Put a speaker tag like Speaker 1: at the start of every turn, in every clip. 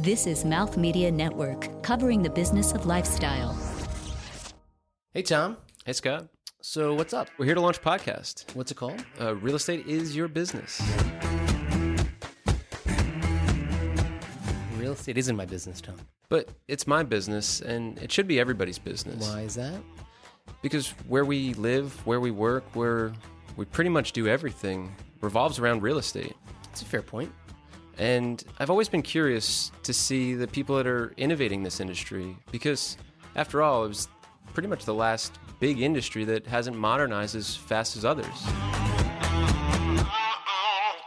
Speaker 1: This is Mouth Media Network, covering the business of lifestyle.
Speaker 2: Hey, Tom.
Speaker 3: Hey, Scott.
Speaker 2: So, what's up?
Speaker 3: We're here to launch a podcast.
Speaker 2: What's it called?
Speaker 3: Uh, Real estate is your business.
Speaker 2: Real estate isn't my business, Tom.
Speaker 3: But it's my business, and it should be everybody's business.
Speaker 2: Why is that?
Speaker 3: Because where we live, where we work, where we pretty much do everything revolves around real estate.
Speaker 2: That's a fair point.
Speaker 3: And I've always been curious to see the people that are innovating this industry because, after all, it was pretty much the last big industry that hasn't modernized as fast as others.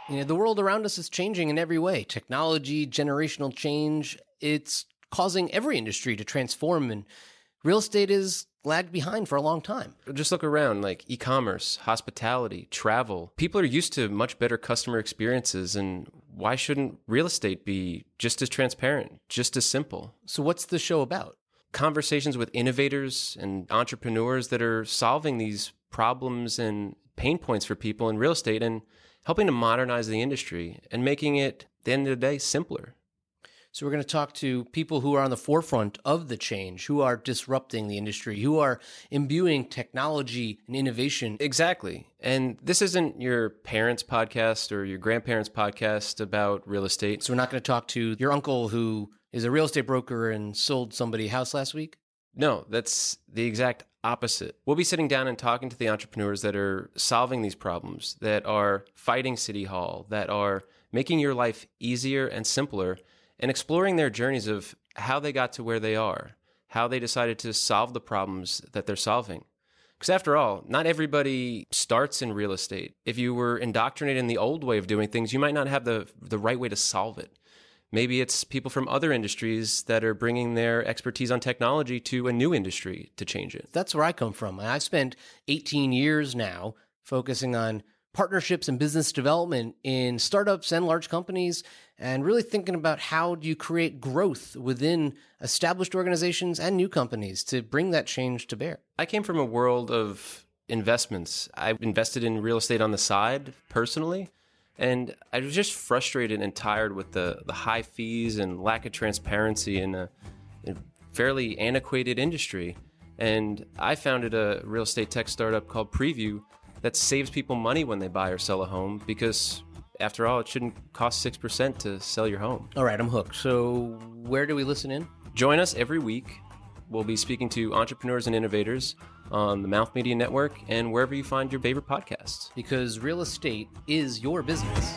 Speaker 2: You know, the world around us is changing in every way. Technology, generational change, it's causing every industry to transform and real estate is lagged behind for a long time.
Speaker 3: Just look around like e commerce, hospitality, travel. People are used to much better customer experiences. And why shouldn't real estate be just as transparent, just as simple?
Speaker 2: So, what's the show about?
Speaker 3: Conversations with innovators and entrepreneurs that are solving these problems and pain points for people in real estate and helping to modernize the industry and making it, at the end of the day, simpler.
Speaker 2: So, we're going to talk to people who are on the forefront of the change, who are disrupting the industry, who are imbuing technology and innovation.
Speaker 3: Exactly. And this isn't your parents' podcast or your grandparents' podcast about real estate.
Speaker 2: So, we're not going to talk to your uncle who is a real estate broker and sold somebody a house last week.
Speaker 3: No, that's the exact opposite. We'll be sitting down and talking to the entrepreneurs that are solving these problems, that are fighting City Hall, that are making your life easier and simpler and exploring their journeys of how they got to where they are, how they decided to solve the problems that they're solving. Because after all, not everybody starts in real estate. If you were indoctrinated in the old way of doing things, you might not have the, the right way to solve it. Maybe it's people from other industries that are bringing their expertise on technology to a new industry to change it.
Speaker 2: That's where I come from. I've spent 18 years now focusing on partnerships and business development in startups and large companies and really thinking about how do you create growth within established organizations and new companies to bring that change to bear.
Speaker 3: I came from a world of investments. I invested in real estate on the side personally. And I was just frustrated and tired with the, the high fees and lack of transparency in a, in a fairly antiquated industry. And I founded a real estate tech startup called Prevu that saves people money when they buy or sell a home because after all, it shouldn't cost 6% to sell your home.
Speaker 2: All right, I'm hooked. So, where do we listen in?
Speaker 3: Join us every week. We'll be speaking to entrepreneurs and innovators on the Mouth Media Network and wherever you find your favorite podcasts.
Speaker 2: Because real estate is your business.